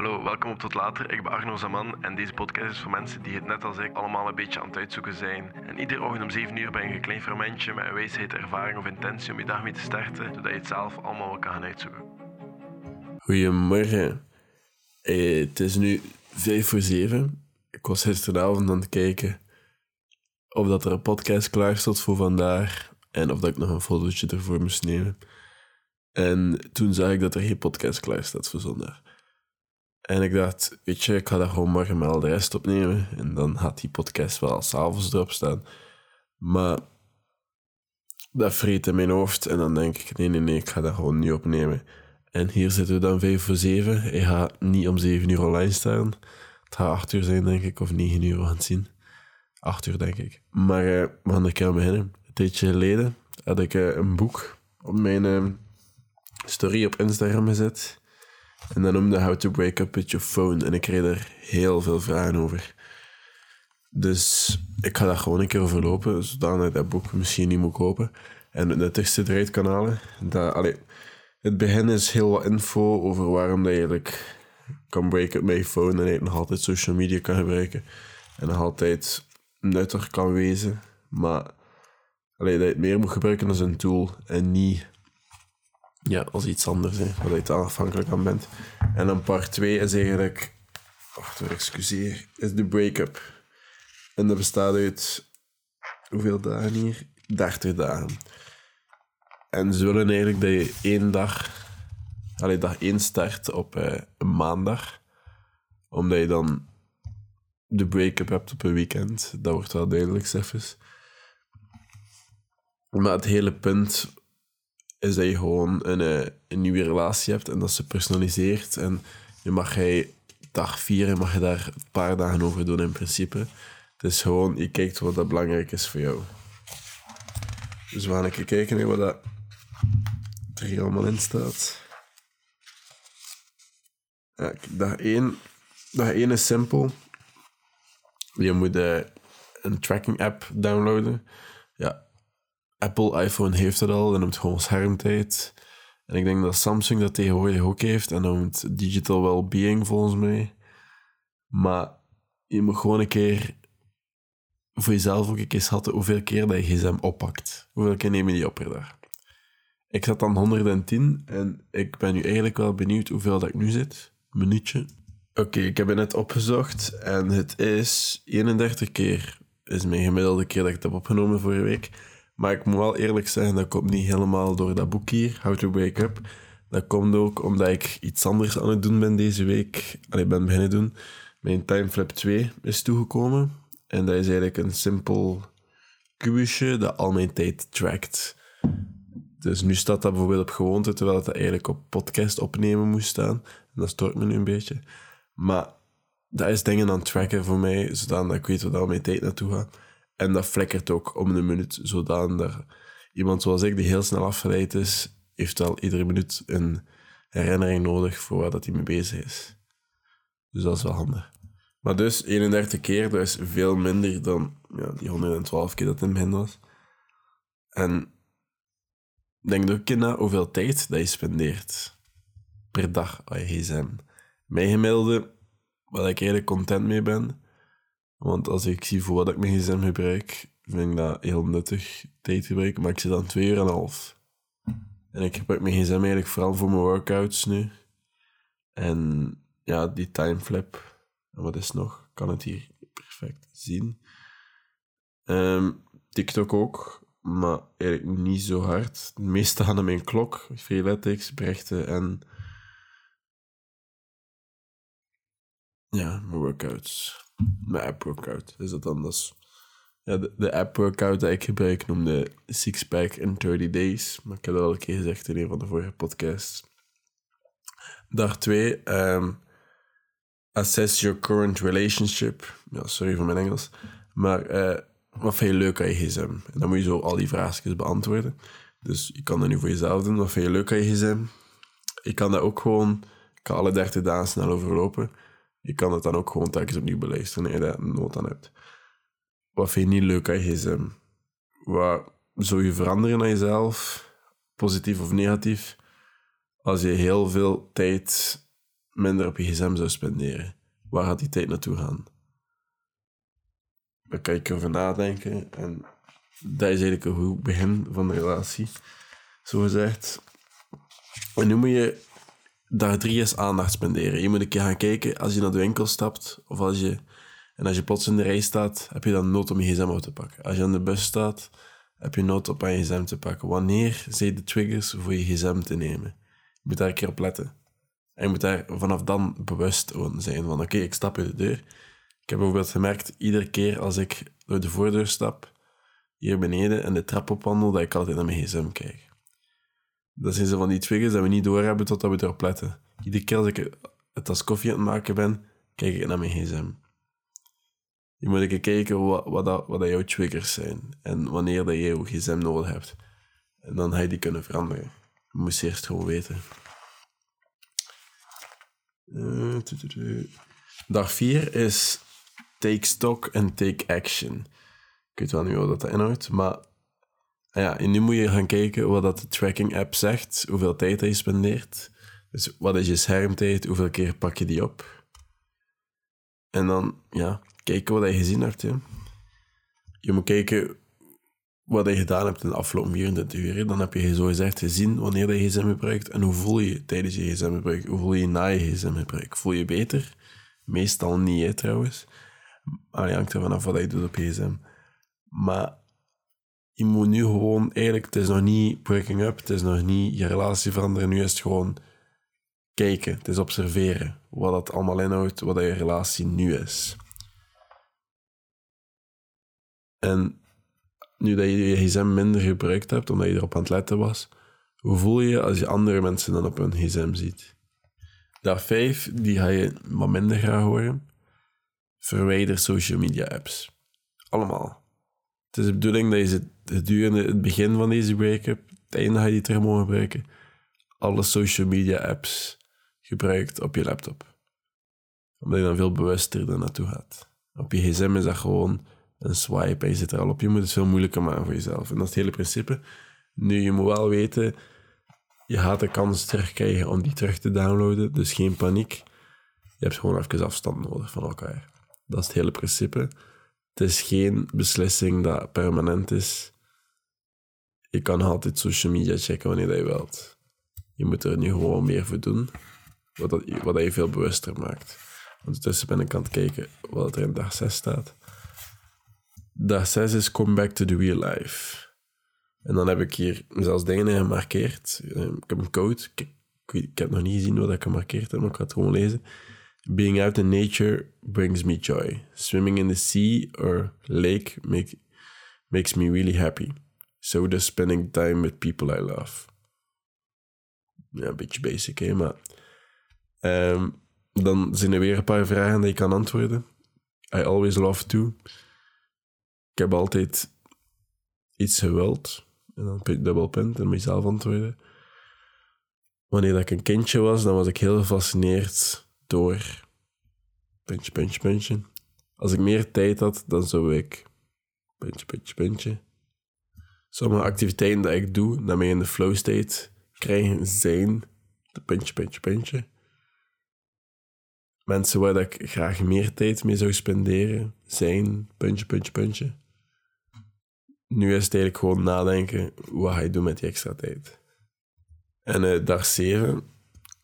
Hallo, welkom op Tot Later. Ik ben Arno Zaman en deze podcast is voor mensen die het net als ik allemaal een beetje aan het uitzoeken zijn. En iedere ochtend om 7 uur ben je een klein fermentje met een wijsheid, ervaring of intentie om je dag mee te starten, zodat je het zelf allemaal wel kan gaan uitzoeken. Goedemorgen. Eh, het is nu vijf voor zeven. Ik was gisteravond aan het kijken of dat er een podcast klaar stond voor vandaag en of dat ik nog een fotootje ervoor moest nemen. En toen zag ik dat er geen podcast klaar staat voor zondag. En ik dacht, weet je, ik ga daar gewoon morgen maar al de rest opnemen. En dan gaat die podcast wel s'avonds erop staan. Maar dat vreet in mijn hoofd. En dan denk ik, nee, nee, nee, ik ga dat gewoon niet opnemen. En hier zitten we dan vijf voor zeven. Hij gaat niet om zeven uur online staan. Het gaat acht uur zijn, denk ik, of negen uur, we gaan het zien. Acht uur, denk ik. Maar uh, we gaan er keer beginnen. Een tijdje geleden had ik uh, een boek op mijn uh, story op Instagram gezet. En dat noemde How to Break Up With Your Phone. En ik kreeg er heel veel vragen over. Dus ik ga daar gewoon een keer over lopen, zodat dat boek misschien niet moet kopen. En het nuttigste eruit kan halen. Dat, allee, het begin is heel wat info over waarom dat je eigenlijk kan breken met je phone en nog altijd social media kan gebruiken. En nog altijd nuttig kan wezen. Maar allee, dat je het meer moet gebruiken als een tool en niet ja, als iets anders, hè, waar je afhankelijk aan bent. En dan part 2 is eigenlijk, wacht, excuseer, is de break-up. En dat bestaat uit, hoeveel dagen hier? 30 dagen. En ze willen eigenlijk dat je één dag, allee, dag één start op eh, een maandag. Omdat je dan de break-up hebt op een weekend. Dat wordt wel duidelijk, zelfs. Maar het hele punt is dat je gewoon een, eh, een nieuwe relatie hebt en dat ze personaliseert. En je mag hij dag vier en mag je daar een paar dagen over doen in principe. Het is gewoon, je kijkt wat dat belangrijk is voor jou. Dus we gaan even kijken naar wat dat er hier allemaal in staat. Ja, dag 1, dag 1 is simpel. Je moet uh, een tracking app downloaden. Apple iPhone heeft dat al, dat noemt gewoon schermtijd. En ik denk dat Samsung dat tegenwoordig ook heeft, en noemt Digital Wellbeing volgens mij. Maar je moet gewoon een keer voor jezelf ook een keer schatten hoeveel keer dat je gsm oppakt. Hoeveel keer neem je die op per dag? Ik zat dan 110 en ik ben nu eigenlijk wel benieuwd hoeveel dat ik nu zit. minuutje. Oké, ik heb het net opgezocht en het is 31 keer. is mijn gemiddelde keer dat ik het heb opgenomen vorige week. Maar ik moet wel eerlijk zeggen, dat komt niet helemaal door dat boek hier, How to Wake Up. Dat komt ook omdat ik iets anders aan het doen ben deze week. Allee, ben beginnen doen. Mijn Timeflip 2 is toegekomen. En dat is eigenlijk een simpel kubusje dat al mijn tijd trackt. Dus nu staat dat bijvoorbeeld op gewoonte, terwijl dat eigenlijk op podcast opnemen moest staan. En dat stoort me nu een beetje. Maar dat is dingen aan het tracken voor mij, zodat ik weet waar al mijn tijd naartoe gaat. En dat flikkert ook om de minuut, zodat iemand zoals ik, die heel snel afgeleid is, heeft al iedere minuut een herinnering nodig voor waar dat hij mee bezig is. Dus dat is wel handig. Maar dus 31 keer, dat is veel minder dan ja, die 112 keer dat in het begin was. En denk ook na hoeveel tijd dat je spendeert per dag aan je gsm. Mijn gemiddelde, waar ik redelijk content mee ben, want als ik zie voor wat ik mijn gsm gebruik, vind ik dat heel nuttig tijd gebruiken. Maar ik zit dan twee uur en half. En ik gebruik mijn gsm eigenlijk vooral voor mijn workouts nu. En ja, die timeflip. En wat is nog? kan het hier perfect zien. Um, TikTok ook, maar eigenlijk niet zo hard. Het meeste aan mijn klok, freeletics, berichten en ja, mijn workouts. Mijn app workout is dat anders. Ja, de, de app workout die ik gebruik noemde Six Pack in 30 Days. Maar ik heb dat al een keer gezegd in een van de vorige podcasts. Dag 2. Um, assess your current relationship. Ja, sorry voor mijn Engels. Maar uh, wat vind je leuk aan je gsm? En dan moet je zo al die vraagjes beantwoorden. Dus je kan dat nu voor jezelf doen. Wat vind je leuk aan je gsm? Je kan dat ook gewoon... Ik kan alle 30 dagen snel overlopen. Je kan het dan ook gewoon telkens opnieuw beluisteren als je daar nood aan hebt. Wat vind je niet leuk aan je gsm? Wat zou je veranderen aan jezelf, positief of negatief, als je heel veel tijd minder op je gsm zou spenderen, waar gaat die tijd naartoe gaan? Daar kan je over nadenken. En dat is eigenlijk een goed begin van de relatie, zo gezegd. En nu moet je daar drie eens aandacht spenderen. Je moet een keer gaan kijken als je naar de winkel stapt, of als je, en als je plots in de rij staat, heb je dan nood om je gsm op te pakken. Als je aan de bus staat, heb je nood op aan je gsm te pakken. Wanneer zijn de triggers voor je gsm te nemen? Je moet daar een keer op letten. En je moet daar vanaf dan bewust van zijn. Van oké, ik stap uit de deur. Ik heb bijvoorbeeld gemerkt, iedere keer als ik door de voordeur stap, hier beneden, en de trap opwandel, dat ik altijd naar mijn gsm kijk. Dat zijn zo van die triggers dat we niet doorhebben totdat we erop letten. Iedere keer als ik het als koffie aan het maken ben, kijk ik naar mijn gsm. Je moet even kijken wat, wat, dat, wat dat jouw triggers zijn en wanneer dat je jouw gsm nodig hebt. En dan ga je die kunnen veranderen. Je moet eerst gewoon weten. Uh, Dag 4 is take stock en take action. Ik weet wel niet wat dat inhoudt, maar ja, en nu moet je gaan kijken wat dat de tracking app zegt, hoeveel tijd hij spendeert. Dus wat is je schermtijd, hoeveel keer pak je die op. En dan, ja, kijken wat je gezien hebt. Je moet kijken wat je gedaan hebt in de afgelopen 24 uur. Dan heb je zo gezegd gezien wanneer je gsm gebruikt en hoe voel je je tijdens je gsm gebruik. Hoe voel je je na je gsm gebruik. Voel je beter? Meestal niet, trouwens. Maar je hangt er vanaf wat je doet op je gsm. Maar je moet nu gewoon, eigenlijk, het is nog niet breaking up, het is nog niet je relatie veranderen. Nu is het gewoon kijken, het is observeren. Wat dat allemaal inhoudt, wat je relatie nu is. En nu dat je je gsm minder gebruikt hebt, omdat je erop aan het letten was, hoe voel je als je andere mensen dan op hun gsm ziet? Dag 5, die ga je wat minder graag horen. Verwijder social media apps. Allemaal. Het is de bedoeling dat je ze gedurende het begin van deze break-up, het einde ga je die term mogen gebruiken, alle social media apps gebruikt op je laptop. Omdat je dan veel bewuster er naartoe gaat. Op je gsm is dat gewoon een swipe en je zit er al op. Je moet het veel moeilijker maken voor jezelf. En dat is het hele principe. Nu, je moet wel weten, je gaat de kans terugkrijgen om die terug te downloaden. Dus geen paniek. Je hebt gewoon even afstand nodig van elkaar. Dat is het hele principe. Het is geen beslissing dat permanent is. Je kan altijd social media checken wanneer je wilt. Je moet er nu gewoon meer voor doen, wat, dat, wat je veel bewuster maakt. Ondertussen ben ik aan het kijken wat er in dag 6 staat. Dag 6 is Come Back to the Real Life. En dan heb ik hier zelfs dingen gemarkeerd. Eh, ik heb een code. Ik, ik, heb nog niet gezien wat ik gemarkeerd heb, maar ik ga het gewoon lezen. Being out in nature brings me joy. Swimming in the sea or lake make, makes me really happy. So does spending time with people I love. Ja, een beetje basic, hè, maar... Um, dan zijn er weer een paar vragen die je kan antwoorden. I always love to. Ik heb altijd iets gewild. En dan dubbel punt en mezelf antwoorden. Wanneer ik een kindje was, dan was ik heel gefascineerd door... Puntje, puntje, puntje. Als ik meer tijd had, dan zou ik... Puntje, puntje, puntje. Sommige activiteiten die ik doe, dat mij in de flow state krijgen, zijn... De puntje, puntje, puntje. Mensen waar ik graag meer tijd mee zou spenderen, zijn... Puntje, puntje, puntje nu is het eigenlijk gewoon nadenken, wat ga je doen met die extra tijd? En uh, dag 7,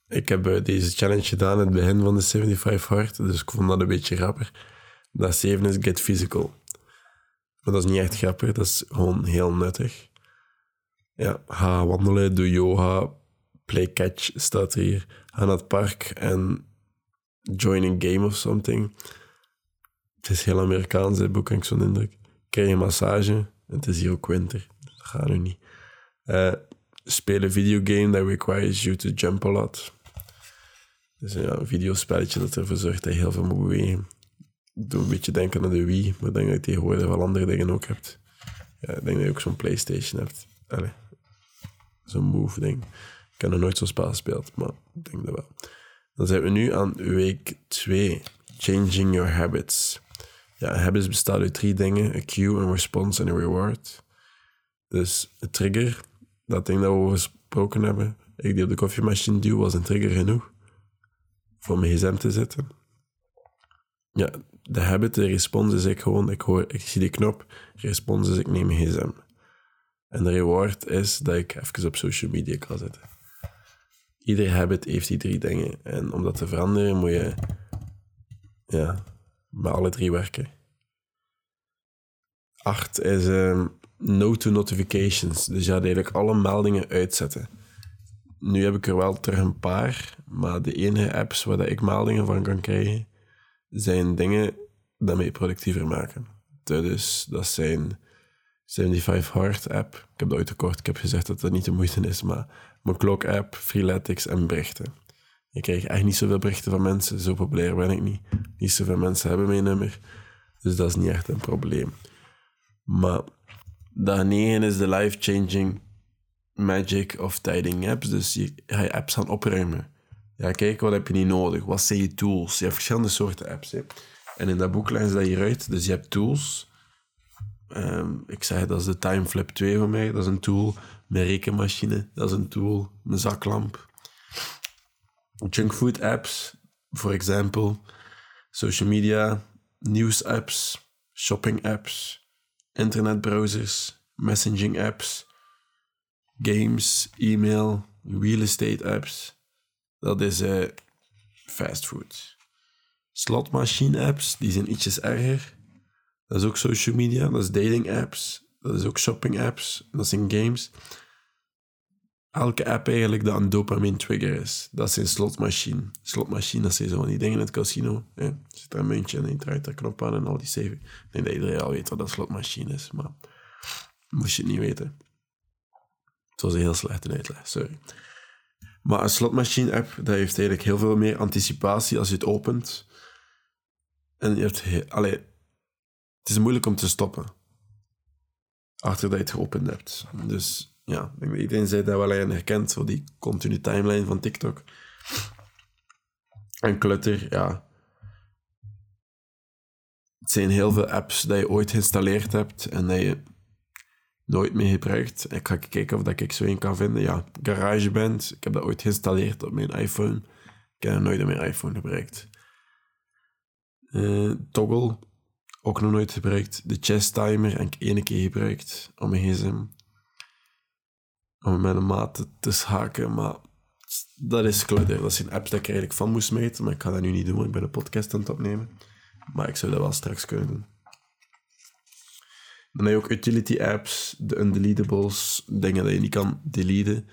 ik heb uh, deze challenge gedaan in het begin van de 75 Hard, dus ik vond dat een beetje grappig. Dag 7 is get physical. Maar dat is niet echt grappig, dat is gewoon heel nuttig. Ja, ga wandelen, doe yoga, play catch staat hier. Ga naar het park en join a game of something. Het is heel Amerikaans, boek ik zo'n indruk. Krijg een massage het is hier ook winter, dat gaat nu niet. Uh, speel een videogame that requires you to jump a lot. Dus ja, een videospelletje dat ervoor zorgt dat je heel veel moet bewegen. Doe een beetje denken aan de Wii, maar denk dat je tegenwoordig wel andere dingen ook hebt. Ja, ik denk dat je ook zo'n Playstation hebt. zo'n move-ding. Ik heb nog nooit zo'n spel gespeeld, maar ik denk dat wel. Dan zijn we nu aan week 2. Changing your habits. Ja, habits bestaat uit drie dingen: een cue, een response en een reward. Dus een trigger, dat ding dat we over gesproken hebben, ik die op de koffiemachine duw, was een trigger genoeg. Voor mijn gsm te zetten. Ja, de habit, de respons is ik gewoon, ik, hoor, ik zie die knop, respons is ik neem mijn gsm. En de reward is dat ik even op social media kan zetten. Ieder habit heeft die drie dingen. En om dat te veranderen moet je ja, met alle drie werken. Acht is um, no to notifications. Dus ja, eigenlijk alle meldingen uitzetten. Nu heb ik er wel terug een paar, maar de enige apps waar ik meldingen van kan krijgen, zijn dingen die mij productiever maken. Dus dat zijn 75 Hard app. Ik heb dat ooit tekort. Ik heb gezegd dat dat niet de moeite is, maar mijn klok app, Freeletics en berichten. Ik krijg echt niet zoveel berichten van mensen. Zo populair ben ik niet. Niet zoveel mensen hebben mijn nummer. Dus dat is niet echt een probleem. Maar dag 9 is de life-changing magic of tiding apps. Dus je ga je apps gaan opruimen. Ja, kijk, wat heb je niet nodig? Wat zijn je tools? Je hebt verschillende soorten apps. Hè? En in dat boek leggen ze dat hieruit. Dus je hebt tools. Um, ik zeg, dat is de Timeflip 2 van mij. Dat is een tool. Mijn rekenmachine, dat is een tool. Mijn zaklamp. Junkfood apps, voor example. Social media, news apps, shopping apps, internetbrowsers, messaging apps, games, e-mail, real estate apps. Dat is uh, fastfood. Slotmachine apps, die zijn ietsjes erger. Dat is ook social media, dat is dating apps, dat is ook shopping apps, dat zijn games. Elke app eigenlijk dat een dopamine trigger is, dat een slotmachine. Slotmachine, dat zijn zo die dingen in het casino. Ja, zit een muntje en je draait daar knop aan en al die saving. Ik denk dat iedereen al weet wat dat slotmachine is, maar moest je het niet weten. Het was een heel slechte uitleg, sorry. Maar een slotmachine app, dat heeft eigenlijk heel veel meer anticipatie als je het opent. En je hebt... Het is moeilijk om te stoppen. Achter dat je het geopend hebt. Dus ja, iedereen zei dat wel en herkent, zo die continue timeline van TikTok. En Clutter, ja. Het zijn heel veel apps die je ooit geïnstalleerd hebt en dat je nooit meer gebruikt. Ik ga kijken of dat ik zo een kan vinden. Ja, GarageBand, ik heb dat ooit geïnstalleerd op mijn iPhone. Ik heb nooit op mijn iPhone gebruikt. Uh, Toggle, ook nog nooit gebruikt. De chess timer heb ik één keer gebruikt op mijn gsm. Om met een maat te schaken, maar dat is clutter. Dat zijn apps dat ik eigenlijk van moest meten, maar ik ga dat nu niet doen, ik ben een podcast aan het opnemen. Maar ik zou dat wel straks kunnen doen. Dan heb je ook utility apps, de undeletables, dingen dat je niet kan deleten.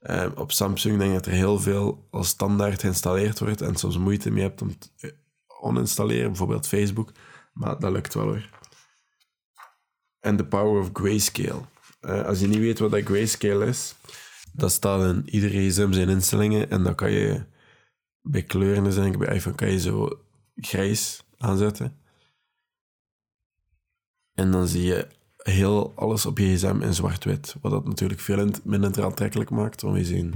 Uh, op Samsung denk ik dat er heel veel als standaard geïnstalleerd wordt en soms moeite mee hebt om te oninstalleren, bijvoorbeeld Facebook. Maar dat lukt wel hoor. En de power of grayscale. Uh, als je niet weet wat dat grayscale is, dat staat in iedere gsm zijn instellingen en dan kan je bij kleuren, dus denk ik bij iPhone, kan je zo grijs aanzetten. En dan zie je heel alles op je gsm in zwart-wit, wat dat natuurlijk veel minder aantrekkelijk maakt, want we zien...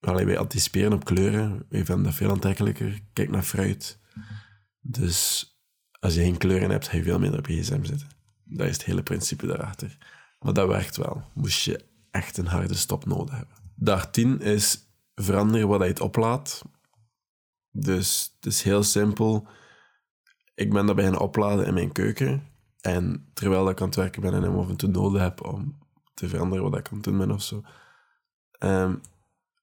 Allee, wij anticiperen op kleuren, wij vinden dat veel aantrekkelijker. Kijk naar fruit. Dus als je geen kleuren hebt, ga je veel minder op je gsm zitten. Dat is het hele principe daarachter. Maar dat werkt wel. Moest je echt een harde stop nodig hebben. Dag 10 is veranderen wat je het oplaadt. Dus het is heel simpel. Ik ben dat beginnen opladen in mijn keuken. En terwijl ik aan het werken ben en hem af en toe nodig heb om te veranderen wat ik aan het doen ben of zo. Ehm,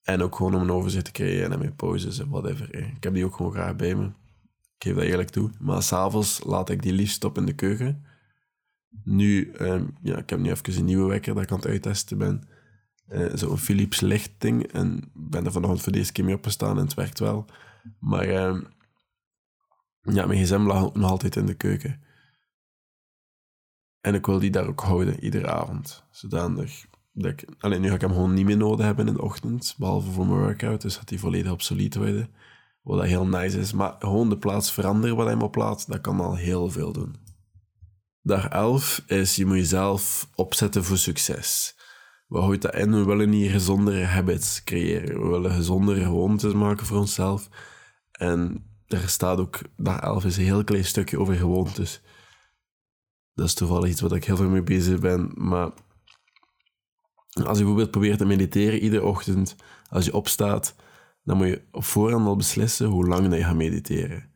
en ook gewoon om een overzicht te creëren en mijn pauzes en whatever. Ik heb die ook gewoon graag bij me. Ik geef dat eerlijk toe. Maar s'avonds laat ik die liefst op in de keuken. Nu, um, ja, ik heb nu even een nieuwe wekker dat ik aan het uittesten ben. Uh, Zo'n Philips lichtding. En ben er vanochtend voor deze keer mee opgestaan en het werkt wel. Maar uh, ja, mijn gsm lag nog altijd in de keuken. En ik wil die daar ook houden, iedere avond. Zodanig dat ik... Alleen nu ga ik hem gewoon niet meer nodig hebben in de ochtend. Behalve voor mijn workout. Dus gaat hij volledig obsolet worden. Wat dat heel nice is. Maar gewoon de plaats veranderen wat hij op plaats, dat kan al heel veel doen. Dag 11 is je moet jezelf opzetten voor succes. Wat houdt dat in? We willen hier gezondere habits creëren. We willen gezondere gewoontes maken voor onszelf. En er staat ook, dag 11 is een heel klein stukje over gewoontes. Dat is toevallig iets wat ik heel veel mee bezig ben. Maar als je bijvoorbeeld probeert te mediteren iedere ochtend, als je opstaat, dan moet je op voorhand al beslissen hoe lang je gaat mediteren.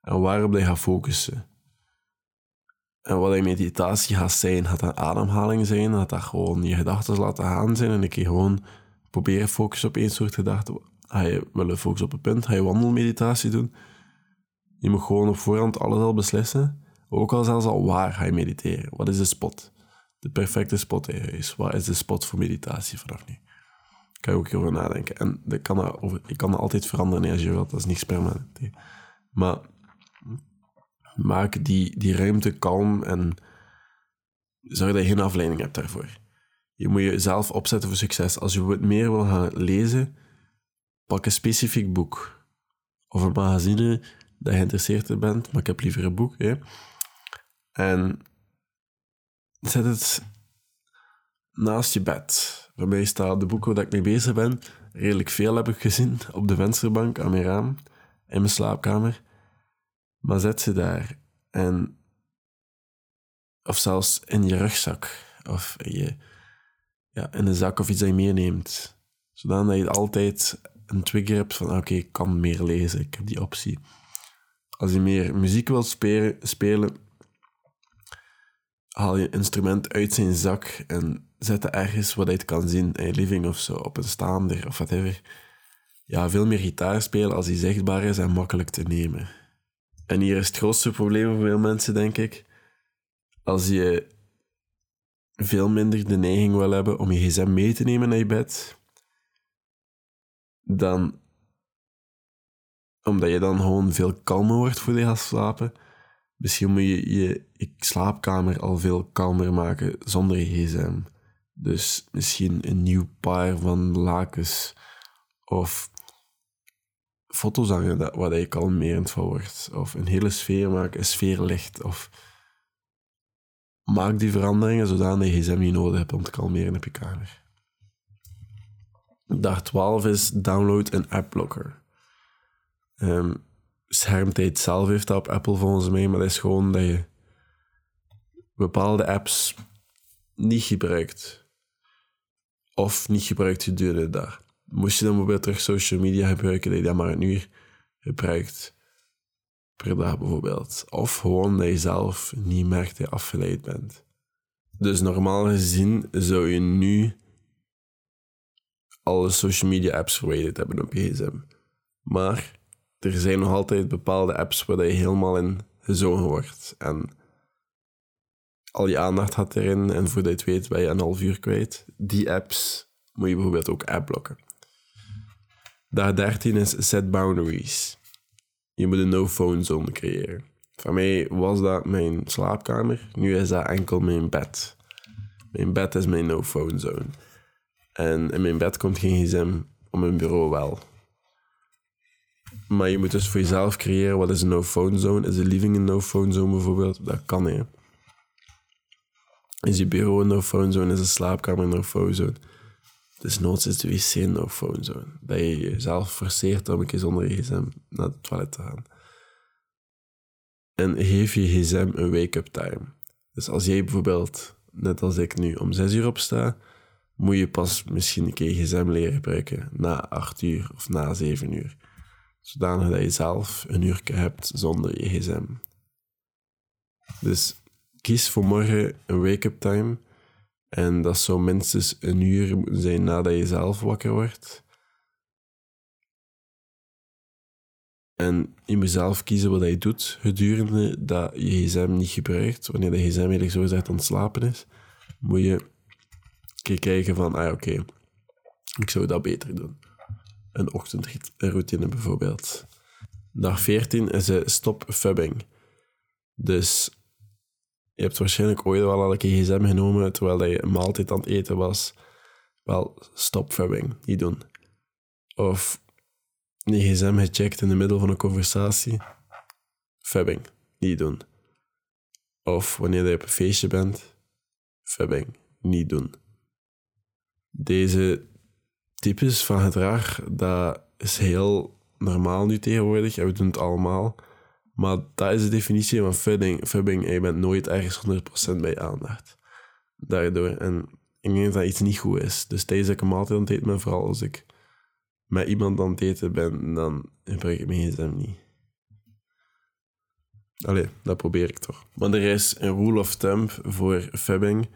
En waarop je gaat focussen. En wat je meditatie gaat zijn, gaat dat ademhaling zijn, gaat dat gewoon je gedachten laten gaan zijn en een keer gewoon proberen focussen op één soort gedachten. Ga je willen focussen op een punt, ga je wandelmeditatie doen. Je moet gewoon op voorhand alles al beslissen. Ook al zelfs al waar ga je mediteren. Wat is de spot? De perfecte spot huis. Wat is de spot voor meditatie vanaf nu? Kan je ook over nadenken. En dat kan over, je kan dat altijd veranderen als je wilt. Dat is niks permanent. Maar maak die, die ruimte kalm en zorg dat je geen afleiding hebt daarvoor. Je moet jezelf opzetten voor succes. Als je wat meer wil gaan lezen, pak een specifiek boek. Of een magazine dat je geïnteresseerd in bent, maar ik heb liever een boek. Hè. En zet het naast je bed. Mij staat de boeken waar ik mee bezig ben. Redelijk veel heb ik gezien op de vensterbank aan mijn raam in mijn slaapkamer. Maar zet ze daar. En, of zelfs in je rugzak. Of in, je, ja, in een zak of iets dat je meeneemt. Zodat je altijd een trigger hebt van oké, ik kan meer lezen. Ik heb die optie. Als je meer muziek wilt spelen haal je instrument uit zijn zak en zet ergens wat hij het kan zien in je living of zo, op een staander of whatever. Ja, veel meer gitaar spelen als die zichtbaar is en makkelijk te nemen. En hier is het grootste probleem voor veel mensen, denk ik. Als je veel minder de neiging wil hebben om je gsm mee te nemen naar je bed, dan omdat je dan gewoon veel kalmer wordt voor je gaat slapen, Misschien moet je je, slaapkamer al veel kalmer maken zonder gsm. Dus misschien een nieuw paar van lakens. Of foto's hangen dat, waar je kalmerend van wordt. Of een hele sfeer maken, een sfeerlicht. Of maak die veranderingen zodat je gsm niet nodig hebt om te kalmeren op je kamer. Dag 12 is download een appblocker. Um, schermtijd zelf heeft dat op Apple volgens mij, maar dat is gewoon dat je bepaalde apps niet gebruikt. Of niet gebruikt gedurende de dag. Moest je dan bijvoorbeeld terug social media gebruiken, dat je dat maar een uur gebruikt per dag bijvoorbeeld. Of gewoon dat je zelf niet merkt dat je afgeleid bent. Dus normaal gezien zou je nu alle social media apps verwijderd hebben op je gsm. Maar er zijn nog altijd bepaalde apps waar je helemaal in gezogen wordt. En al je aandacht had erin en voordat je het weet ben je een half uur kwijt. Die apps moet je bijvoorbeeld ook appblokken. Dag 13 is set boundaries. Je moet een no-phone zone creëren. Voor mij was dat mijn slaapkamer. Nu is dat enkel mijn bed. Mijn bed is mijn no-phone zone. En in mijn bed komt geen gsm, op mijn bureau wel. Maar je moet dus voor jezelf creëren wat is een no-phone zone. Is de living een no-phone zone bijvoorbeeld? Dat kan, hè. Is je bureau een no-phone zone? Is de slaapkamer een no-phone zone? Dus noods is de wc een no-phone zone. Dat je jezelf forceert om een keer zonder gsm naar het toilet te gaan. En geef je gsm een wake-up time. Dus als jij bijvoorbeeld, net als ik nu, om zes uur opsta, moet je pas misschien een keer gsm leren gebruiken na acht uur of na zeven uur zodanig dat je zelf een uur hebt zonder je gsm. Dus kies voor morgen een wake-up time. En dat zou minstens een uur moeten zijn nadat je zelf wakker wordt. En je moet zelf kiezen wat je doet gedurende dat je gsm niet gebruikt. Wanneer de gsm eigenlijk zo gezegd ontslapen is, moet je kijken van, ah oké, ik zou dat beter doen een ochtendroutine bijvoorbeeld. Dag 14 is een stop fubbing. Dus je hebt waarschijnlijk ooit wel al een keer gsm genomen terwijl je een maaltijd aan het eten was. Wel, stop fubbing, niet doen. Of je gsm gecheckt in het middel van een conversatie. Fubbing, niet doen. Of wanneer je op een feestje bent. Fubbing, niet doen. Deze types van gedrag, dat is heel normaal nu tegenwoordig en we doen het allemaal. Maar dat is de definitie van fubbing. fubbing je bent nooit ergens 100% bij aandacht. Daardoor. En ik denk dat iets niet goed is. Dus tijdens ik een maaltijd aan het eten ben, vooral als ik met iemand aan het eten ben, dan gebruik ik mijn gsm niet. Allee, dat probeer ik toch. Maar er is een rule of thumb voor fabbing.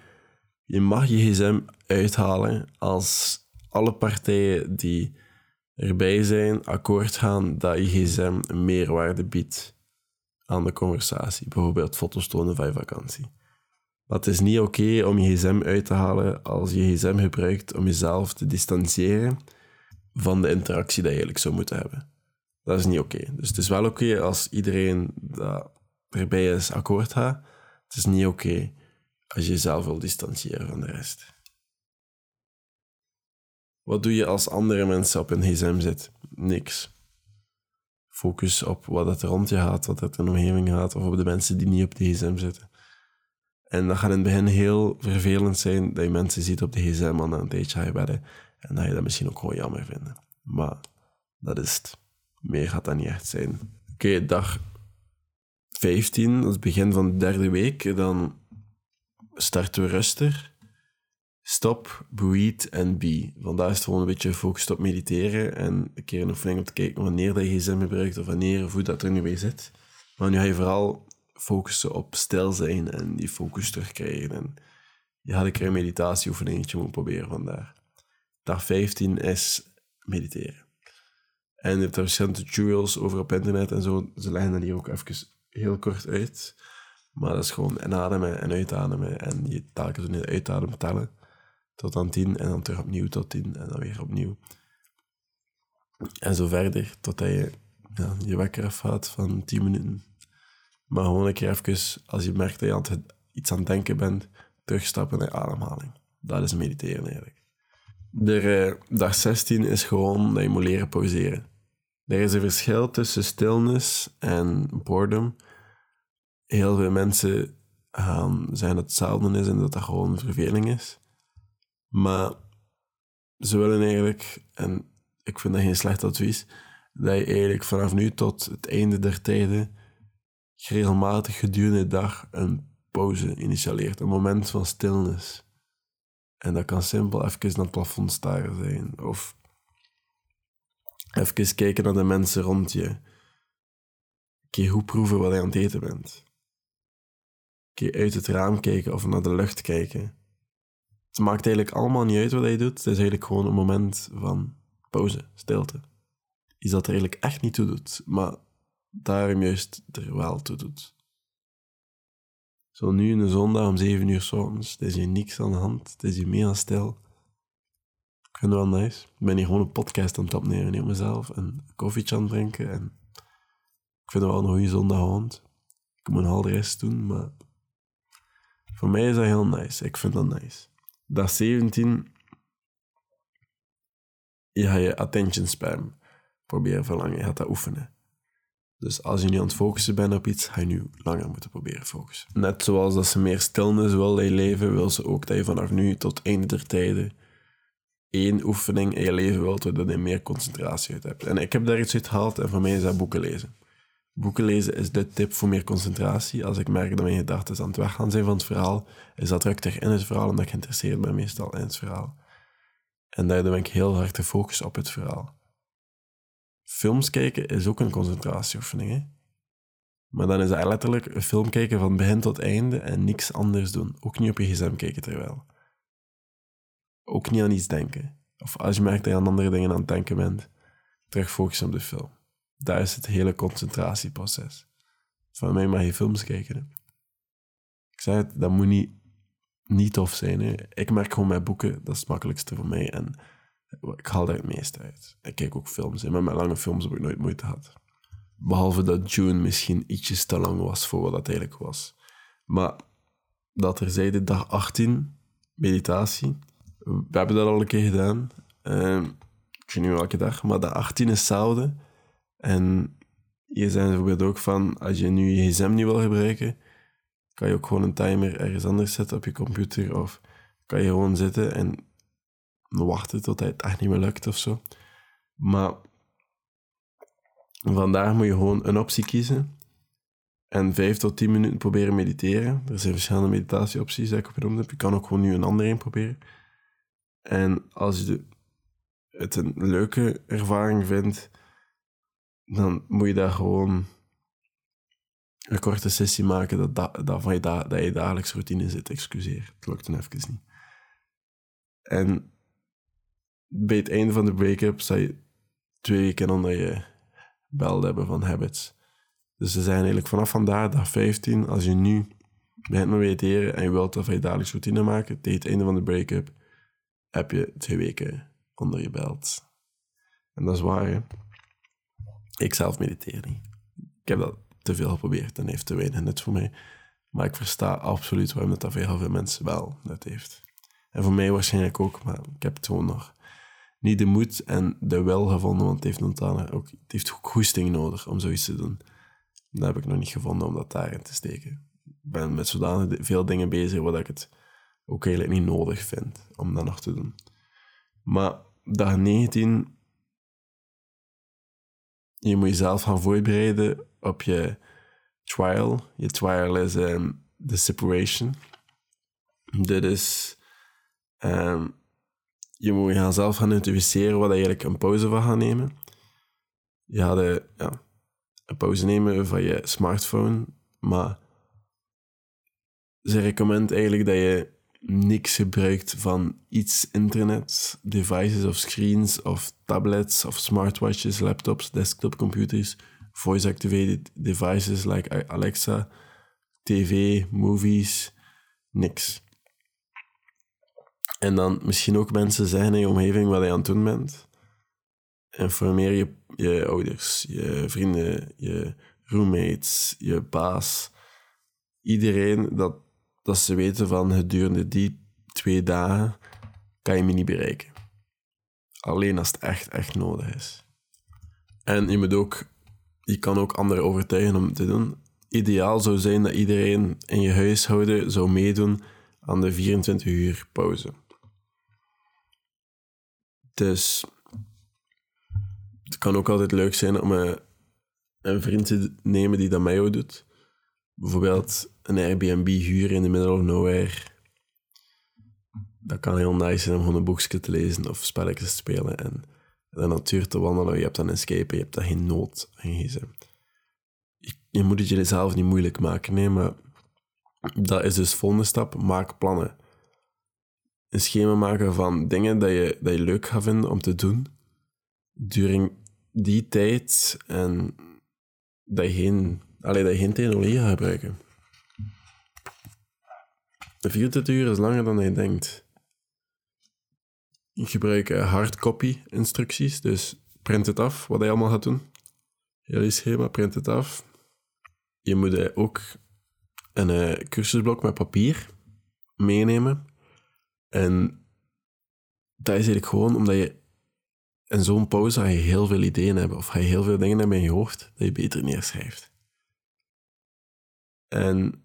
Je mag je gsm uithalen als alle partijen die erbij zijn akkoord gaan dat je gsm een meerwaarde biedt aan de conversatie. Bijvoorbeeld foto's tonen van je vakantie. Maar het is niet oké om je gsm uit te halen als je gsm gebruikt om jezelf te distancieren van de interactie die je eigenlijk zou moeten hebben. Dat is niet oké. Dus het is wel oké als iedereen dat erbij is akkoord gaat. Het is niet oké als je jezelf wil distancieren van de rest. Wat doe je als andere mensen op een gsm zitten? Niks. Focus op wat er rond je gaat, wat er in de omgeving gaat, of op de mensen die niet op de gsm zitten. En dat gaat in het begin heel vervelend zijn dat je mensen ziet op de gsm aan een tijdje bedden. En dat je dat misschien ook gewoon jammer vindt. Maar dat is het. Meer gaat dat niet echt zijn. Oké, dag 15, dat is het begin van de derde week. Dan starten we rustig. Stop, breathe en be. Vandaag is het gewoon een beetje gefocust op mediteren en een keer een oefening om te kijken wanneer dat je gsm gebruikt of wanneer of hoe dat er nu bij zit. Maar nu ga je vooral focussen op stil zijn en die focus terugkrijgen. En je had een keer een meditatieoefeningetje moeten proberen vandaag. Dag 15 is mediteren. En je hebt er verschillende tutorials over op internet en zo. Ze leggen dat hier ook even heel kort uit. Maar dat is gewoon inademen en uitademen. En je telkens in de uitadem tellen tot aan 10 en dan terug opnieuw tot 10 en dan weer opnieuw. En zo verder, totdat je ja, je wekker afhaalt van 10 minuten. Maar gewoon een keer even, als je merkt dat je het, iets aan het denken bent, terugstappen naar ademhaling. Dat is mediteren eigenlijk. De uh, dag 16 is gewoon dat je moet leren pauzeren. Er is een verschil tussen stilness en boredom. Heel veel mensen zijn dat hetzelfde is en dat dat gewoon verveling is. Maar ze willen eigenlijk, en ik vind dat geen slecht advies, dat je eigenlijk vanaf nu tot het einde der tijden regelmatig gedurende de dag een pauze initialeert, een moment van stilnis. En dat kan simpel even naar het plafond staren zijn, of even kijken naar de mensen rond je. Keer goed proeven wat je aan het eten bent. Keer uit het raam kijken of naar de lucht kijken. Het maakt eigenlijk allemaal niet uit wat je doet. Het is eigenlijk gewoon een moment van pauze, stilte. Iets dat er eigenlijk echt niet toe doet, maar daarom juist er wel toe doet. Zo nu een zondag om 7 uur s ochtends, het is hier niks aan de hand, het is hier mega stil. Ik vind het wel nice. Ik ben hier gewoon een podcast aan het opnemen op mezelf en een koffietje aan het drinken. En ik vind het wel een goede zondagavond. Ik moet een halve rest doen, maar voor mij is dat heel nice. Ik vind dat nice. Dag 17 je gaat je attention spam proberen verlangen. Je gaat dat oefenen. Dus als je nu aan het focussen bent op iets, ga je nu langer moeten proberen focussen. Net zoals dat ze meer stilnis wil in je leven, wil ze ook dat je vanaf nu tot einde der tijden één oefening in je leven wilt, zodat je meer concentratie uit hebt. En ik heb daar iets uit gehaald en voor mij is dat boeken lezen. Boeken lezen is de tip voor meer concentratie. Als ik merk dat mijn gedachten aan het weggaan zijn van het verhaal, is dat druk in het verhaal omdat ik geïnteresseerd ben meestal in het verhaal. En daardoor ben ik heel hard gefocust op het verhaal. Films kijken is ook een concentratieoefening. Hè? Maar dan is het letterlijk een film kijken van begin tot einde en niks anders doen. Ook niet op je gsm kijken terwijl. Ook niet aan iets denken. Of als je merkt dat je aan andere dingen aan het denken bent, terug focussen op de film. Daar is het hele concentratieproces. Van mij mag je films kijken. Ik zei het, dat moet niet, niet tof zijn. Hè. Ik merk gewoon met boeken, dat is het makkelijkste voor mij. En ik haal daar het meeste uit. Ik kijk ook films. En met mijn lange films heb ik nooit moeite gehad. Behalve dat June misschien ietsjes te lang was voor wat dat eigenlijk was. Maar dat er zeiden dag 18, meditatie. We hebben dat al een keer gedaan. Uh, ik weet niet welke dag, maar de 18 is hetzelfde. En je zei bijvoorbeeld ook van, als je nu je gsm niet wil gebruiken, kan je ook gewoon een timer ergens anders zetten op je computer. Of kan je gewoon zitten en wachten tot het echt niet meer lukt of zo. Maar vandaag moet je gewoon een optie kiezen. En vijf tot tien minuten proberen mediteren. Er zijn verschillende meditatieopties die ik opgenoemd heb. Je kan ook gewoon nu een andere een proberen. En als je het een leuke ervaring vindt, dan moet je daar gewoon een korte sessie maken dat, dat, van je, da, dat je dagelijks routine zit. Excuseer, het lukt dan even niet. En bij het einde van de break-up zou je twee weken onder je bel hebben van habits. Dus ze zijn eigenlijk vanaf vandaag, dag 15, als je nu begint met mediteren en je wilt dat van je dagelijks routine maken, tegen het einde van de break-up, heb je twee weken onder je belt. En dat is waar? Ik zelf mediteer niet. Ik heb dat te veel geprobeerd en heeft te weinig nut voor mij. Maar ik versta absoluut waarom dat, dat heel veel mensen wel nut heeft. En voor mij waarschijnlijk ook, maar ik heb het gewoon nog niet de moed en de wil gevonden, want het heeft, Montana ook, het heeft ook goesting nodig om zoiets te doen. Dat heb ik nog niet gevonden om dat daarin te steken. Ik ben met zodanig veel dingen bezig waar ik het ook eigenlijk niet nodig vind om dat nog te doen. Maar dag 19, je moet jezelf gaan voorbereiden op je trial. Je trial is um, de separation. Dit is... Um, je moet gaan zelf gaan identificeren wat je eigenlijk een pauze van gaat nemen. Je gaat uh, ja, een pauze nemen van je smartphone, maar ze recommend eigenlijk dat je niks gebruikt van iets internet, devices of screens of tablets of smartwatches, laptops, desktopcomputers, voice-activated devices like Alexa, tv, movies, niks. En dan misschien ook mensen zeggen in je omgeving wat je aan het doen bent. Informeer je, je ouders, je vrienden, je roommates, je baas. Iedereen dat, dat ze weten van gedurende die twee dagen kan je me niet bereiken. Alleen als het echt, echt nodig is. En je moet ook, je kan ook anderen overtuigen om te doen. Ideaal zou zijn dat iedereen in je huishouden zou meedoen aan de 24 uur pauze. Dus het kan ook altijd leuk zijn om een, een vriend te nemen die dat met jou doet. Bijvoorbeeld een Airbnb huren in the middle of nowhere. Dat kan heel nice zijn om gewoon een boekje te lezen of spelletjes te spelen en de natuur te wandelen. Je hebt dan een escape, je hebt daar geen nood aan gsm. Je, je moet het jezelf niet moeilijk maken, nee, maar dat is dus de volgende stap. Maak plannen een schema maken van dingen dat je, dat je leuk gaat vinden om te doen. During die tijd en dat je geen, allee, dat je geen technologie gaat gebruiken. De 24 uur is langer dan je denkt. Ik gebruik hardcopy instructies, dus print het af wat je allemaal gaat doen. Heel schema, print het af. Je moet ook een eh, cursusblok met papier meenemen en dat is eigenlijk gewoon omdat je in zo'n pauze ga je heel veel ideeën hebben of ga je heel veel dingen hebben in je hoofd dat je beter neerschrijft. En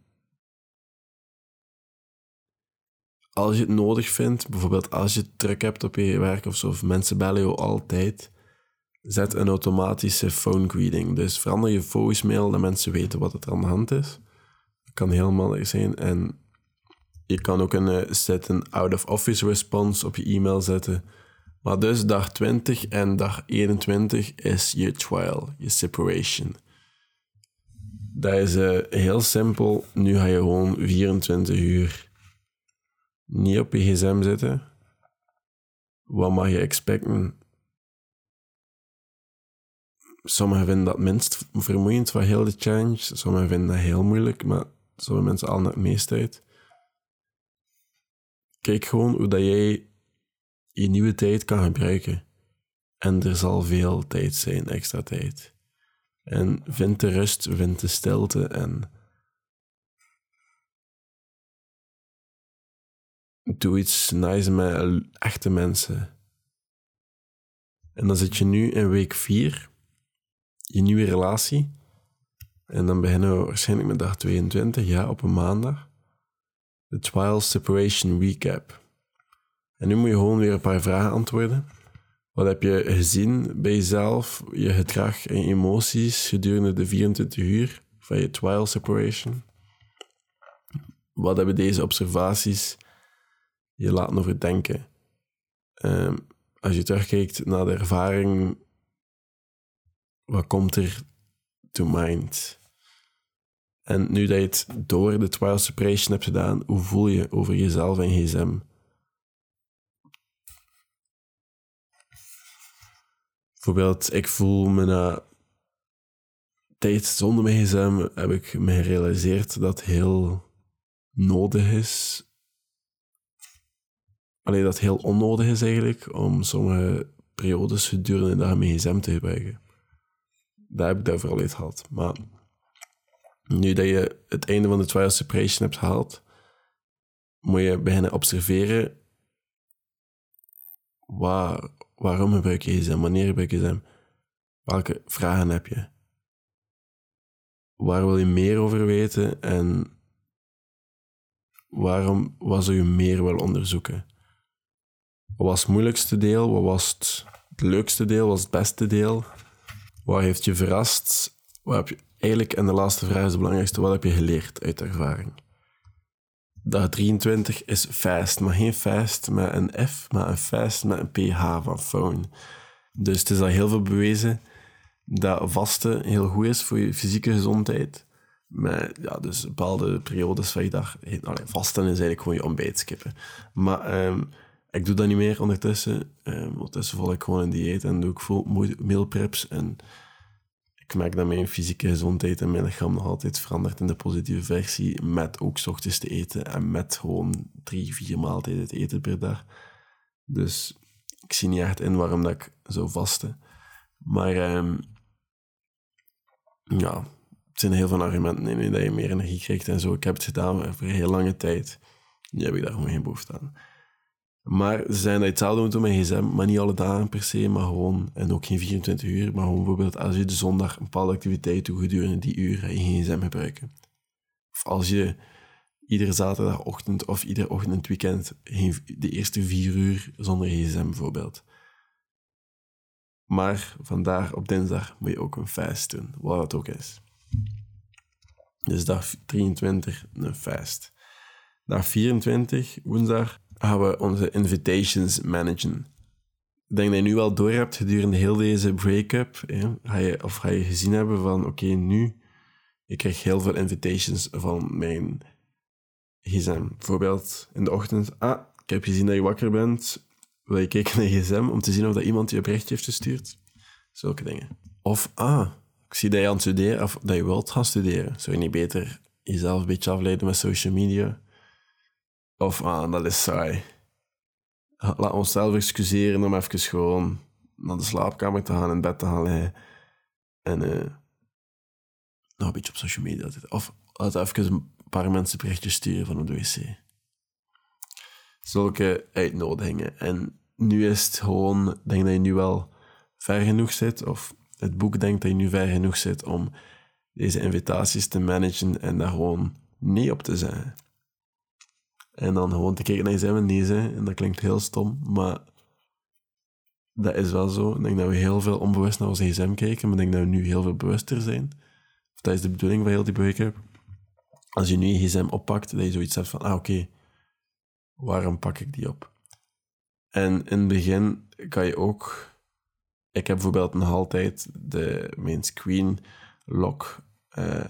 als je het nodig vindt, bijvoorbeeld als je druk hebt op je werk of zo, of mensen bellen je altijd, zet een automatische phone greeting. Dus verander je voicemail dat mensen weten wat er aan de hand is. Dat kan helemaal zijn. En je kan ook een uh, set een out-of-office response op je e-mail zetten. Maar dus dag 20 en dag 21 is je trial, je separation. Dat is uh, heel simpel. Nu ga je gewoon 24 uur niet op je gsm zitten. Wat mag je expecten? Sommigen vinden dat minst vermoeiend van heel de challenge. Sommigen vinden dat heel moeilijk, maar sommige mensen al het meest uit. Kijk gewoon hoe dat jij je nieuwe tijd kan gebruiken. En er zal veel tijd zijn, extra tijd. En vind de rust, vind de stilte en doe iets nice met echte mensen. En dan zit je nu in week 4, je nieuwe relatie. En dan beginnen we waarschijnlijk met dag 22, ja, op een maandag de Trial Separation Recap. En nu moet je gewoon weer een paar vragen antwoorden. Wat heb je gezien bij jezelf, je gedrag en emoties gedurende de 24 uur van je trial separation? Wat hebben deze observaties je laten overdenken? Um, als je terugkijkt naar de ervaring, wat komt er to mind? En nu dat je het door de trial separation hebt gedaan, hoe voel je over jezelf en gsm? Bijvoorbeeld, ik voel me na tijd zonder mijn gsm heb ik me gerealiseerd dat heel nodig is. Alleen dat heel onnodig is eigenlijk om sommige periodes gedurende de dag mijn gsm te gebruiken. Daar heb ik daar vooral uit gehad. Maar nu dat je het einde van de trial separation hebt gehaald, moet je beginnen observeren waar, waarom gebruik je gsm, wanneer gebruik je gsm, welke vragen heb je, waar wil je meer over weten en waarom, zou je meer willen onderzoeken. Wat was het moeilijkste deel, wat was het, het leukste deel, wat was het beste deel, wat heeft je verrast, wat heb je eigenlijk, en de laatste vraag is de belangrijkste, wat heb je geleerd uit ervaring? Dag 23 is fast, maar geen fast met een F, maar een fast met een PH van phone. Dus het is al heel veel bewezen dat vasten heel goed is voor je fysieke gezondheid. Met ja, dus bepaalde periodes van je dag. Allee, vasten is eigenlijk gewoon je ontbijt skippen. Maar ehm, ik doe dat niet meer ondertussen. Um, ondertussen volg ik gewoon een dieet en doe ik veel meal preps. En ik merk dat mijn fysieke gezondheid en mijn lichaam nog altijd verandert in de positieve versie. Met ook ochtends te eten en met gewoon drie, vier maaltijden te eten per dag. Dus ik zie niet echt in waarom dat ik zou vasten. Maar um, ja, zijn heel veel argumenten in dat je meer energie krijgt en zo. Ik heb het gedaan voor een heel lange tijd. Nu heb ik daar gewoon geen behoefte aan. Maar ze zijn dat hetzelfde moet doen met gsm, maar niet alle dagen per se, maar gewoon, en ook geen 24 uur, maar gewoon bijvoorbeeld als je de zondag een bepaalde activiteit doet gedurende die uur, ga je geen gsm gebruiken. Of als je iedere zaterdagochtend of iedere ochtend het weekend de eerste vier uur zonder gsm bijvoorbeeld. Maar vandaag op dinsdag moet je ook een fast doen, wat dat ook is. Dus dag 23 een fast. Dag 24, woensdag, gaan we onze invitations managen. Ik denk dat je nu wel door hebt gedurende heel deze break-up. Je, of ga je gezien hebben van, oké, nu... Ik krijg heel veel invitations van mijn gsm. Bijvoorbeeld in de ochtend. Ah, ik heb gezien dat je wakker bent. Wil je kijken naar je gsm om te zien of dat iemand je berichtje heeft gestuurd? Zulke dingen. Of, ah, ik zie dat je aan het studeren, of dat je wilt gaan studeren. Zou je niet beter jezelf een beetje afleiden met social media? Of, ah, dat is saai. Laat onszelf excuseren om even gewoon naar de slaapkamer te gaan, in bed te gaan liggen. En uh, nog een beetje op social media Of laat even een paar mensen berichtjes sturen van de wc. Zulke uitnodigingen. En nu is het gewoon, denk dat je nu wel ver genoeg zit, of het boek denkt dat je nu ver genoeg zit om deze invitaties te managen en daar gewoon nee op te zeggen. En dan gewoon te kijken naar jezelf en. En dat klinkt heel stom, maar dat is wel zo. Ik denk dat we heel veel onbewust naar onze gsm kijken, maar ik denk dat we nu heel veel bewuster zijn. Dat is de bedoeling van heel die break Als je nu je gsm oppakt, dat je zoiets hebt van, ah oké, waarom pak ik die op? En in het begin kan je ook... Ik heb bijvoorbeeld nog altijd de, mijn screen lock... Uh,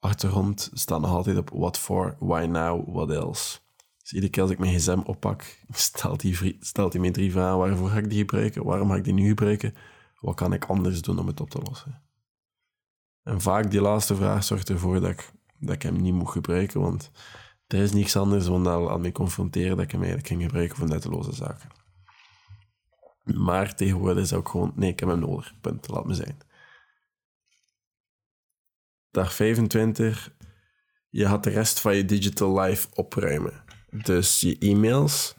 achtergrond staat nog altijd op what for, why now, what else. Dus iedere keer als ik mijn gsm oppak, stelt hij, stelt hij mij drie vragen. Waarvoor ga ik die gebruiken? Waarom ga ik die nu gebruiken? Wat kan ik anders doen om het op te lossen? En vaak die laatste vraag zorgt ervoor dat ik, dat ik hem niet moet gebruiken, want er is niets anders dan aan mij confronteren dat ik hem eigenlijk ging gebruiken voor nutteloze zaken. Maar tegenwoordig is ook gewoon, nee, ik heb hem nodig. Punt, laat me zijn. Dag 25, je gaat de rest van je digital life opruimen. Dus je e-mails,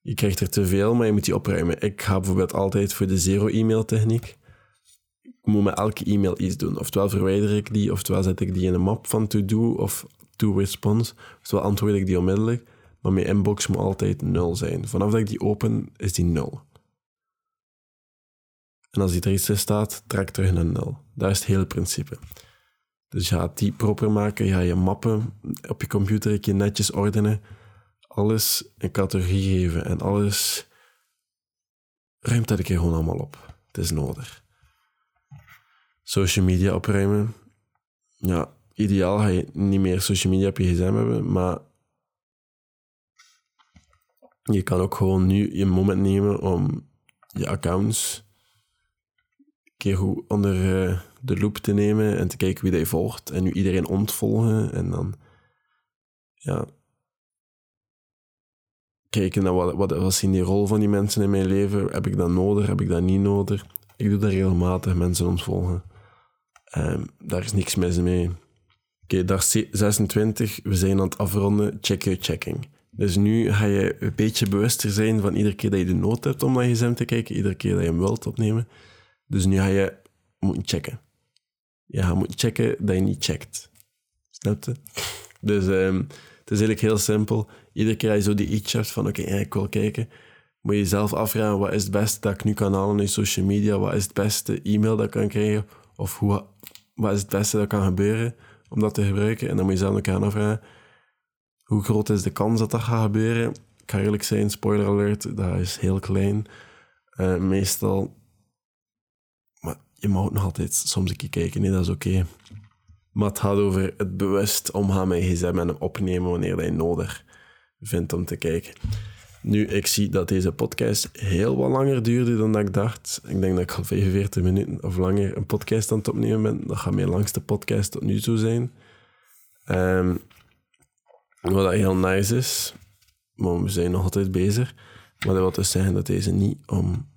je krijgt er te veel, maar je moet die opruimen. Ik ga bijvoorbeeld altijd voor de zero-e-mail techniek. Ik moet met elke e-mail iets doen. Oftewel verwijder ik die, oftewel zet ik die in een map van to-do of to-response. Oftewel antwoord ik die onmiddellijk. Maar mijn inbox moet altijd nul zijn. Vanaf dat ik die open, is die nul. En als die er iets in staat, trek terug naar nul. Dat is het hele principe. Dus gaat die proper maken, gaat je mappen op je computer je netjes ordenen, alles een categorie geven en alles ruimt dat een keer gewoon allemaal op. Het is nodig. Social media opruimen. Ja, ideaal ga je niet meer social media op je gsm hebben, maar je kan ook gewoon nu je moment nemen om je accounts een keer goed onder eh, de loep te nemen en te kijken wie je volgt en nu iedereen ontvolgen en dan ja, kijken naar wat, wat, wat is die rol van die mensen in mijn leven. Heb ik dat nodig? Heb ik dat niet nodig? Ik doe dat regelmatig, mensen ontvolgen. Um, daar is niks mis mee. Oké, okay, dag 26, we zijn aan het afronden. Check your checking. Dus nu ga je een beetje bewuster zijn van iedere keer dat je de nood hebt om naar je gsm te kijken, iedere keer dat je hem wilt opnemen. Dus nu ga je moeten checken. Je moeten checken dat je niet checkt. Snap je? Dus um, het is eigenlijk heel simpel. Iedere keer als je zo die hebt van oké, ik wil kijken, moet je jezelf afvragen wat is het beste dat ik nu kan halen in social media, wat is het beste e-mail dat ik kan krijgen, of hoe, wat is het beste dat kan gebeuren om dat te gebruiken. En dan moet je zelf ook aan afvragen, hoe groot is de kans dat dat gaat gebeuren? Ik ga eerlijk zijn, spoiler alert, dat is heel klein. Uh, meestal, je mag ook nog altijd soms een keer kijken, nee, dat is oké. Maar het gaat over het bewust omgaan met je gsm en opnemen wanneer je nodig vindt om te kijken. Nu, ik zie dat deze podcast heel wat langer duurde dan dat ik dacht. Ik denk dat ik al 45 minuten of langer een podcast aan het opnemen ben. Dat gaat mijn langste podcast tot nu toe zijn. Um, wat heel nice is. Maar we zijn nog altijd bezig. Maar dat wil dus zeggen dat deze niet om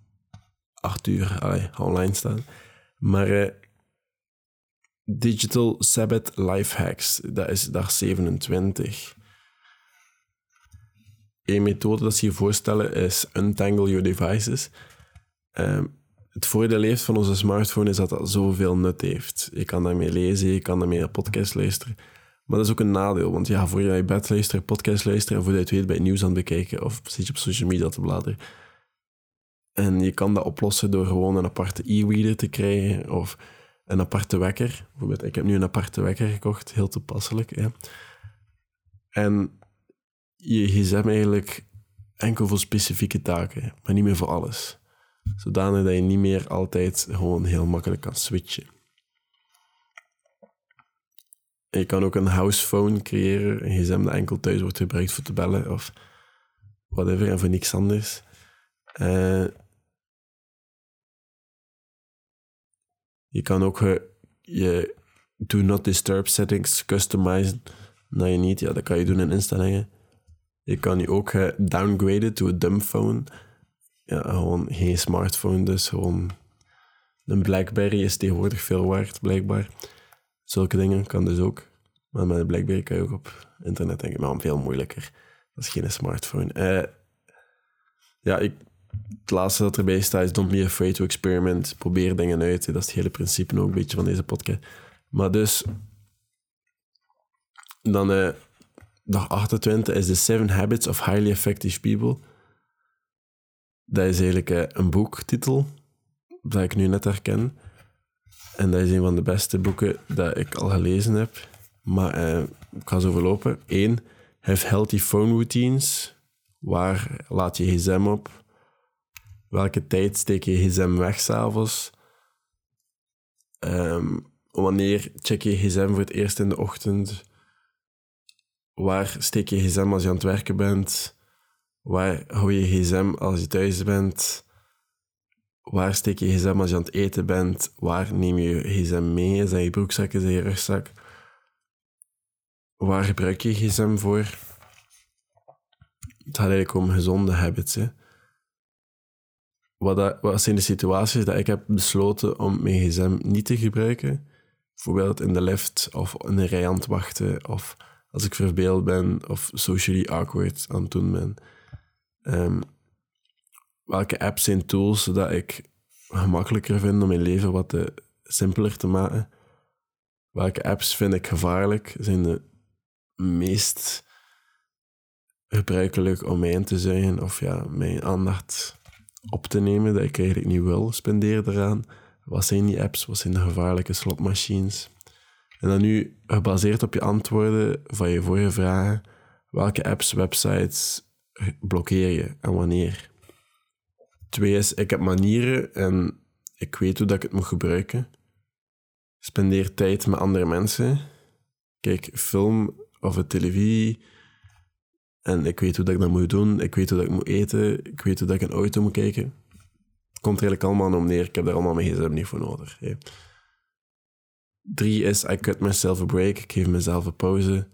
8 uur online staat. Maar uh, Digital Sabbath Life Hacks, dat is dag 27. Een methode dat ze je voorstellen is untangle your devices. Um, het voordeel heeft van onze smartphone is dat dat zoveel nut heeft. Je kan daarmee lezen, je kan daarmee een podcast luisteren. Maar dat is ook een nadeel, want ja, voor je je bed luistert, podcast luisteren en voor je het weet bij nieuws aan het bekijken of zit je op social media te bladeren. En je kan dat oplossen door gewoon een aparte e-reader te krijgen of een aparte wekker. Bijvoorbeeld, ik heb nu een aparte wekker gekocht, heel toepasselijk. Ja. En je gsm eigenlijk enkel voor specifieke taken, maar niet meer voor alles. Zodanig dat je niet meer altijd gewoon heel makkelijk kan switchen. je kan ook een house phone creëren, een gsm dat enkel thuis wordt gebruikt voor te bellen of whatever en voor niks anders. Uh, je kan ook uh, je do not disturb settings customizen naar je niet. Ja, dat kan je doen in instellingen. Je kan je ook uh, downgraden to a dumb phone. Ja, gewoon geen smartphone, dus gewoon een Blackberry is tegenwoordig veel waard, blijkbaar. Zulke dingen kan dus ook. Maar met een Blackberry kan je ook op internet denken, maar veel moeilijker. Dat is geen smartphone. Uh, ja, ik, het laatste dat erbij staat is don't be afraid to experiment. Probeer dingen uit. Dat is het hele principe ook een beetje van deze podcast. Maar dus, dan uh, dag 28 is The Seven Habits of Highly Effective People. Dat is eigenlijk uh, een boektitel dat ik nu net herken. En dat is een van de beste boeken dat ik al gelezen heb. Maar uh, ik ga zo verlopen. Eén, have healthy phone routines. Waar laat je gsm op? Welke tijd steek je gsm weg s'avonds? Um, wanneer check je gsm voor het eerst in de ochtend? Waar steek je gsm als je aan het werken bent? Waar hou je gsm als je thuis bent? Waar steek je gsm als je aan het eten bent? Waar neem je gsm mee? Is je broekzak, is je rugzak? Waar gebruik je gsm voor? Het gaat eigenlijk om gezonde habits. Hè. Wat, dat, wat zijn de situaties dat ik heb besloten om mijn gsm niet te gebruiken? Bijvoorbeeld in de lift of in een rij aan het wachten of als ik verbeeld ben of socially awkward aan het doen ben. Um, welke apps zijn tools zodat ik gemakkelijker vind om mijn leven wat te, simpeler te maken? Welke apps vind ik gevaarlijk? Zijn de meest gebruikelijk om mij in te zuigen of ja, mijn aandacht op te nemen dat ik eigenlijk niet wil spenderen eraan. Wat zijn die apps? Wat zijn de gevaarlijke slotmachines? En dan nu, gebaseerd op je antwoorden van je vorige vragen, welke apps, websites blokkeer je en wanneer? Twee is, ik heb manieren en ik weet hoe dat ik het moet gebruiken. Spendeer tijd met andere mensen. Kijk film of televisie. En ik weet hoe dat ik dat moet doen. Ik weet hoe dat ik moet eten. Ik weet hoe dat ik een auto moet kijken. Het komt er eigenlijk allemaal om neer. Ik heb daar allemaal mijn gsm niet voor nodig. Drie is, I cut myself a break. Ik geef mezelf een pauze.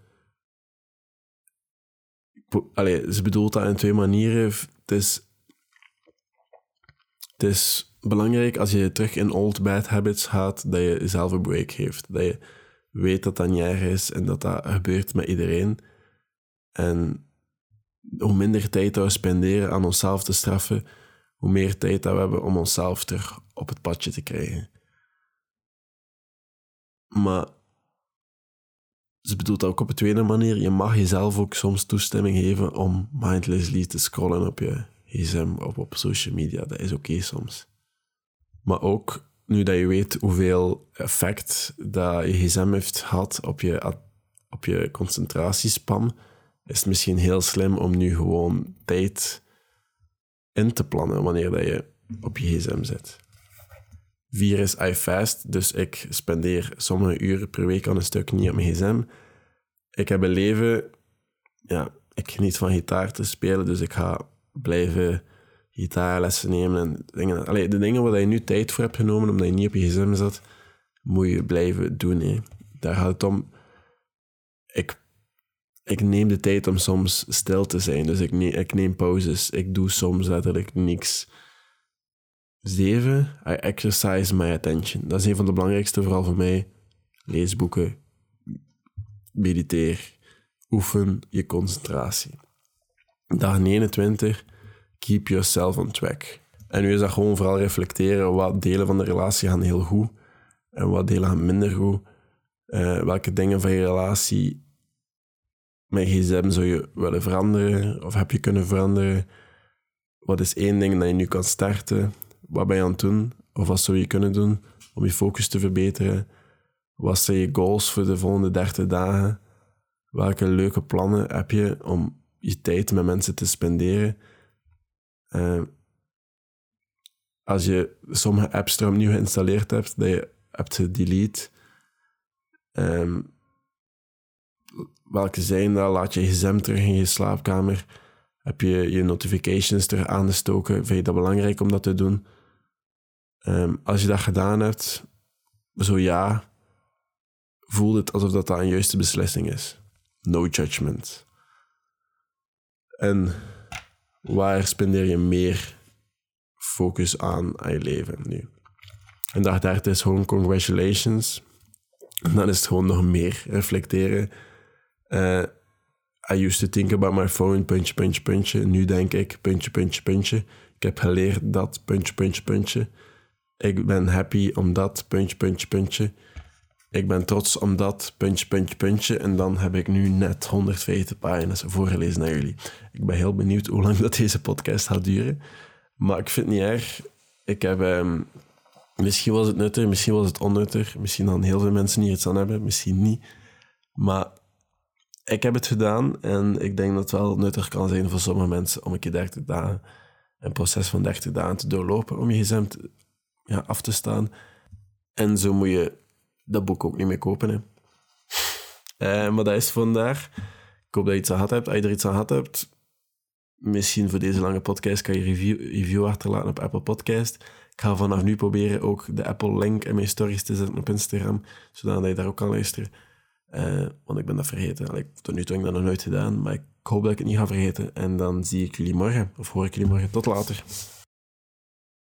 Allee, ze bedoelt dat in twee manieren. Het is, het is belangrijk als je terug in old bad habits gaat, dat je jezelf een break geeft. Dat je weet dat dat niet erg is en dat dat gebeurt met iedereen. En hoe minder tijd we spenderen aan onszelf te straffen, hoe meer tijd dat we hebben om onszelf terug op het padje te krijgen. Maar ze bedoelt dat ook op een tweede manier. Je mag jezelf ook soms toestemming geven om mindlessly te scrollen op je gsm of op social media. Dat is oké soms. Maar ook nu dat je weet hoeveel effect dat je gsm heeft gehad op je, op je concentratiespan, is het misschien heel slim om nu gewoon tijd in te plannen wanneer dat je op je gsm zit. Vier is I fast, dus ik spendeer sommige uren per week aan een stuk niet op mijn gsm. Ik heb een leven, ja, ik geniet van gitaar te spelen, dus ik ga blijven gitaarlessen nemen en dingen. Allee, de dingen waar je nu tijd voor hebt genomen omdat je niet op je gsm zat, moet je blijven doen. Daar gaat het om. Ik, ik neem de tijd om soms stil te zijn, dus ik neem, ik neem pauzes. Ik doe soms letterlijk niks. Zeven, I exercise my attention. Dat is een van de belangrijkste, vooral voor mij. Lees boeken, mediteer, oefen je concentratie. Dag 29, keep yourself on track. En nu is dat gewoon vooral reflecteren wat delen van de relatie gaan heel goed en wat delen gaan minder goed. Eh, welke dingen van je relatie met gsm zou je willen veranderen of heb je kunnen veranderen? Wat is één ding dat je nu kan starten? Wat ben je aan het doen? Of wat zou je kunnen doen om je focus te verbeteren? Wat zijn je goals voor de volgende 30 dagen? Welke leuke plannen heb je om je tijd met mensen te spenderen? Eh, als je sommige apps er opnieuw geïnstalleerd hebt, dat je hebt gedelete, ehm, welke zijn dat? Laat je gsm terug in je slaapkamer? Heb je je notifications terug aangestoken? Vind je dat belangrijk om dat te doen? Ehm, als je dat gedaan hebt, zo ja, voel het alsof dat, dat een juiste beslissing is. No judgment. En waar spendeer je meer focus aan aan je leven nu? En dag 30 is gewoon congratulations. En dan is het gewoon nog meer reflecteren. Eh, I used to think about my phone, puntje, puntje, puntje. Nu denk ik, puntje, puntje, puntje. Ik heb geleerd dat, puntje, puntje, puntje. Ik ben happy omdat, puntje, puntje, puntje. Ik ben trots omdat, puntje, puntje, puntje. En dan heb ik nu net 150 pagina's voorgelezen naar jullie. Ik ben heel benieuwd hoe lang dat deze podcast gaat duren. Maar ik vind het niet erg. Ik heb... ehm, misschien was het nuttig, misschien was het onnuttig. Misschien dan heel veel mensen hier iets aan hebben, misschien niet. Maar ik heb het gedaan en ik denk dat het wel nuttig kan zijn voor sommige mensen om een keer 30 dagen, een proces van 30 dagen te doorlopen om je gsm ja, af te staan. En zo moet je dat boek ook niet meer kopen. Hè. Eh, maar dat is vandaag. Ik hoop dat je iets aan gehad hebt. Als je er iets aan gehad hebt, misschien voor deze lange podcast kan je review, review achterlaten op Apple Podcast. Ik ga vanaf nu proberen ook de Apple-link in mijn stories te zetten op Instagram, zodat je daar ook kan luisteren. Eh, want ik ben dat vergeten. Allee, tot nu toe heb ik dat nog nooit gedaan, maar ik hoop dat ik het niet ga vergeten. En dan zie ik jullie morgen, of hoor ik jullie morgen. Tot later.